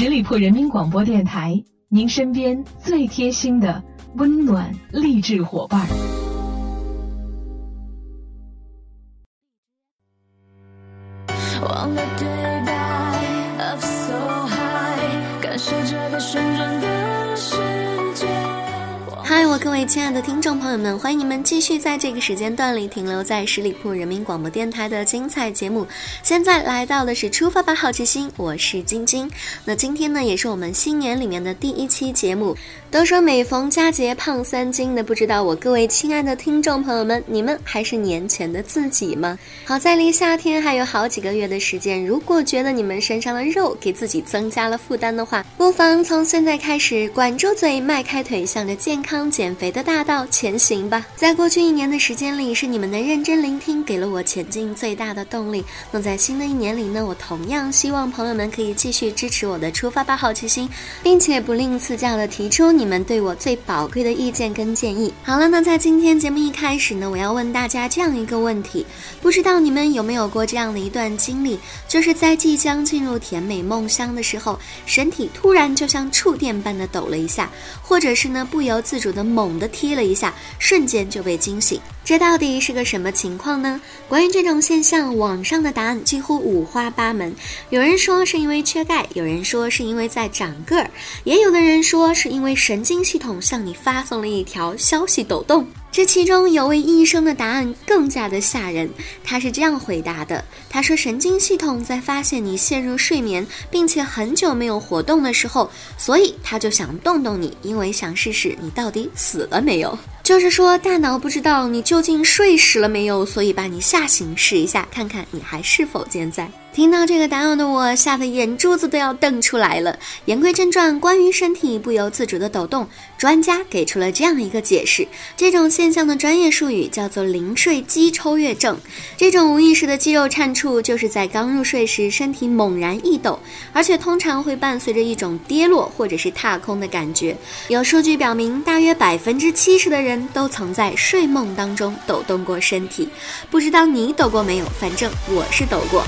十里铺人民广播电台，您身边最贴心的温暖励志伙伴。忘了对白，up so high，感受这个旋转的。嗨，我各位亲爱的听众朋友们，欢迎你们继续在这个时间段里停留在十里铺人民广播电台的精彩节目。现在来到的是出发吧好奇心，我是晶晶。那今天呢，也是我们新年里面的第一期节目。都说每逢佳节胖三斤的，不知道我各位亲爱的听众朋友们，你们还是年前的自己吗？好在离夏天还有好几个月的时间，如果觉得你们身上的肉给自己增加了负担的话，不妨从现在开始管住嘴，迈开腿，向着健康减肥的大道前行吧。在过去一年的时间里，是你们的认真聆听给了我前进最大的动力。那在新的一年里呢，我同样希望朋友们可以继续支持我的出发吧好奇心，并且不吝赐教的提出。你们对我最宝贵的意见跟建议。好了，那在今天节目一开始呢，我要问大家这样一个问题：不知道你们有没有过这样的一段经历，就是在即将进入甜美梦乡的时候，身体突然就像触电般的抖了一下，或者是呢不由自主的猛地踢了一下，瞬间就被惊醒。这到底是个什么情况呢？关于这种现象，网上的答案几乎五花八门。有人说是因为缺钙，有人说是因为在长个儿，也有的人说是因为神经系统向你发送了一条消息抖动。这其中有位医生的答案更加的吓人，他是这样回答的：他说神经系统在发现你陷入睡眠，并且很久没有活动的时候，所以他就想动动你，因为想试试你到底死了没有。就是说，大脑不知道你究竟睡死了没有，所以把你吓醒试一下，看看你还是否健在。听到这个答案的我，吓得眼珠子都要瞪出来了。言归正传，关于身体不由自主的抖动，专家给出了这样一个解释：这种现象的专业术语叫做临睡肌抽跃症。这种无意识的肌肉颤触，就是在刚入睡时身体猛然一抖，而且通常会伴随着一种跌落或者是踏空的感觉。有数据表明，大约百分之七十的人。都曾在睡梦当中抖动过身体，不知道你抖过没有？反正我是抖过。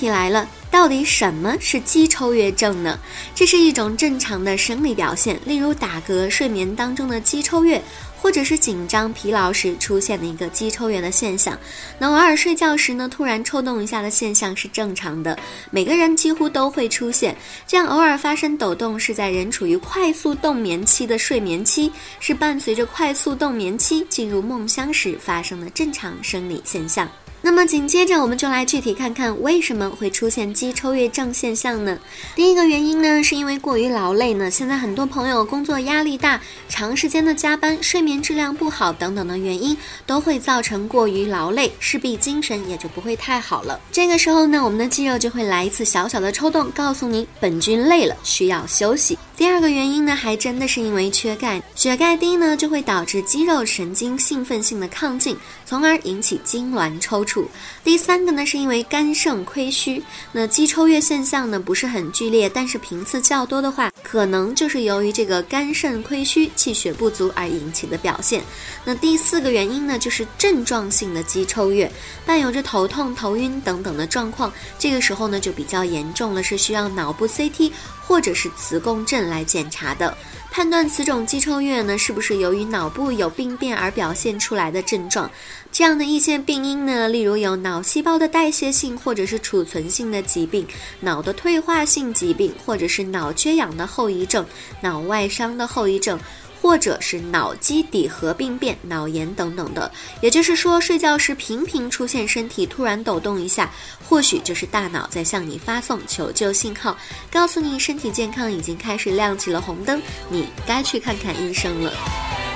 题来了，到底什么是肌抽跃症呢？这是一种正常的生理表现，例如打嗝、睡眠当中的肌抽跃。或者是紧张、疲劳时出现的一个肌抽跃的现象，那偶尔睡觉时呢，突然抽动一下的现象是正常的，每个人几乎都会出现。这样偶尔发生抖动，是在人处于快速动眠期的睡眠期，是伴随着快速动眠期进入梦乡时发生的正常生理现象。那么紧接着，我们就来具体看看为什么会出现肌抽跃症现象呢？第一个原因呢，是因为过于劳累呢。现在很多朋友工作压力大，长时间的加班，睡眠质量不好等等的原因，都会造成过于劳累，势必精神也就不会太好了。这个时候呢，我们的肌肉就会来一次小小的抽动，告诉你本君累了，需要休息。第二个原因呢，还真的是因为缺钙，血钙低呢，就会导致肌肉神经兴奋性的亢进，从而引起痉挛抽搐。第三个呢，是因为肝肾亏虚，那肌抽跃现象呢不是很剧烈，但是频次较多的话，可能就是由于这个肝肾亏虚、气血不足而引起的表现。那第四个原因呢，就是症状性的肌抽跃，伴有着头痛、头晕等等的状况，这个时候呢就比较严重了，是需要脑部 CT。或者是磁共振来检查的，判断此种肌抽跃呢是不是由于脑部有病变而表现出来的症状。这样的一些病因呢，例如有脑细胞的代谢性或者是储存性的疾病、脑的退化性疾病，或者是脑缺氧的后遗症、脑外伤的后遗症。或者是脑基底核病变、脑炎等等的，也就是说，睡觉时频频出现身体突然抖动一下，或许就是大脑在向你发送求救信号，告诉你身体健康已经开始亮起了红灯，你该去看看医生了。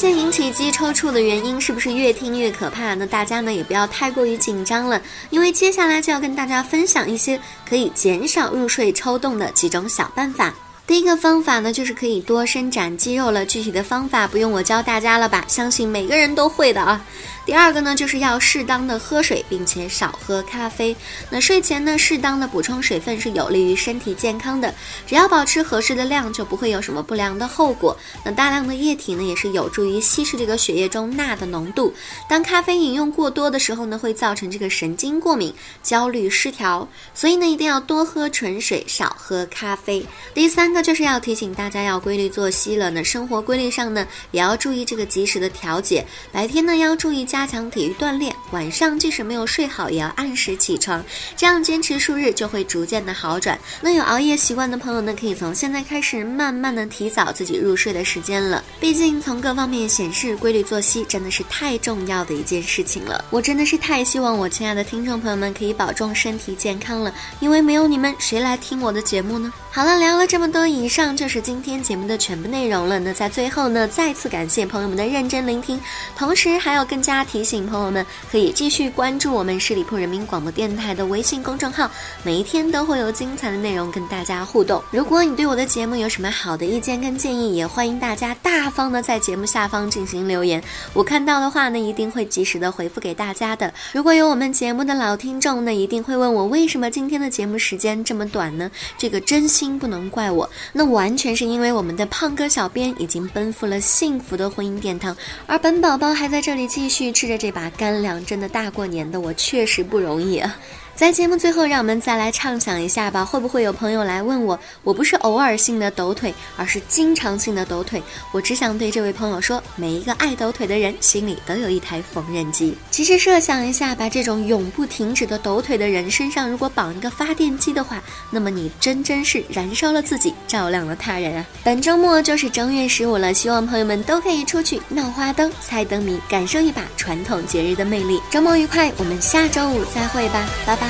些引起肌抽搐的原因是不是越听越可怕？那大家呢也不要太过于紧张了，因为接下来就要跟大家分享一些可以减少入睡抽动的几种小办法。第一个方法呢，就是可以多伸展肌肉了。具体的方法不用我教大家了吧？相信每个人都会的啊。第二个呢，就是要适当的喝水，并且少喝咖啡。那睡前呢，适当的补充水分是有利于身体健康的。只要保持合适的量，就不会有什么不良的后果。那大量的液体呢，也是有助于稀释这个血液中钠的浓度。当咖啡饮用过多的时候呢，会造成这个神经过敏、焦虑、失调。所以呢，一定要多喝纯水，少喝咖啡。第三个就是要提醒大家要规律作息了。那生活规律上呢，也要注意这个及时的调节。白天呢，要注意加。加强体育锻炼，晚上即使没有睡好，也要按时起床，这样坚持数日就会逐渐的好转。那有熬夜习惯的朋友呢，可以从现在开始慢慢的提早自己入睡的时间了。毕竟从各方面显示，规律作息真的是太重要的一件事情了。我真的是太希望我亲爱的听众朋友们可以保重身体健康了，因为没有你们，谁来听我的节目呢？好了，聊了这么多，以上就是今天节目的全部内容了。那在最后呢，再次感谢朋友们的认真聆听，同时还要更加。提醒朋友们可以继续关注我们十里铺人民广播电台的微信公众号，每一天都会有精彩的内容跟大家互动。如果你对我的节目有什么好的意见跟建议，也欢迎大家大方的在节目下方进行留言，我看到的话呢，一定会及时的回复给大家的。如果有我们节目的老听众呢，一定会问我为什么今天的节目时间这么短呢？这个真心不能怪我，那完全是因为我们的胖哥小编已经奔赴了幸福的婚姻殿堂，而本宝宝还在这里继续。吃着这把干粮，真的大过年的，我确实不容易。在节目最后，让我们再来畅想一下吧。会不会有朋友来问我，我不是偶尔性的抖腿，而是经常性的抖腿？我只想对这位朋友说，每一个爱抖腿的人心里都有一台缝纫机。其实设想一下，把这种永不停止的抖腿的人身上如果绑一个发电机的话，那么你真真是燃烧了自己，照亮了他人啊！本周末就是正月十五了，希望朋友们都可以出去闹花灯、猜灯谜，感受一把传统节日的魅力。周末愉快，我们下周五再会吧，拜拜。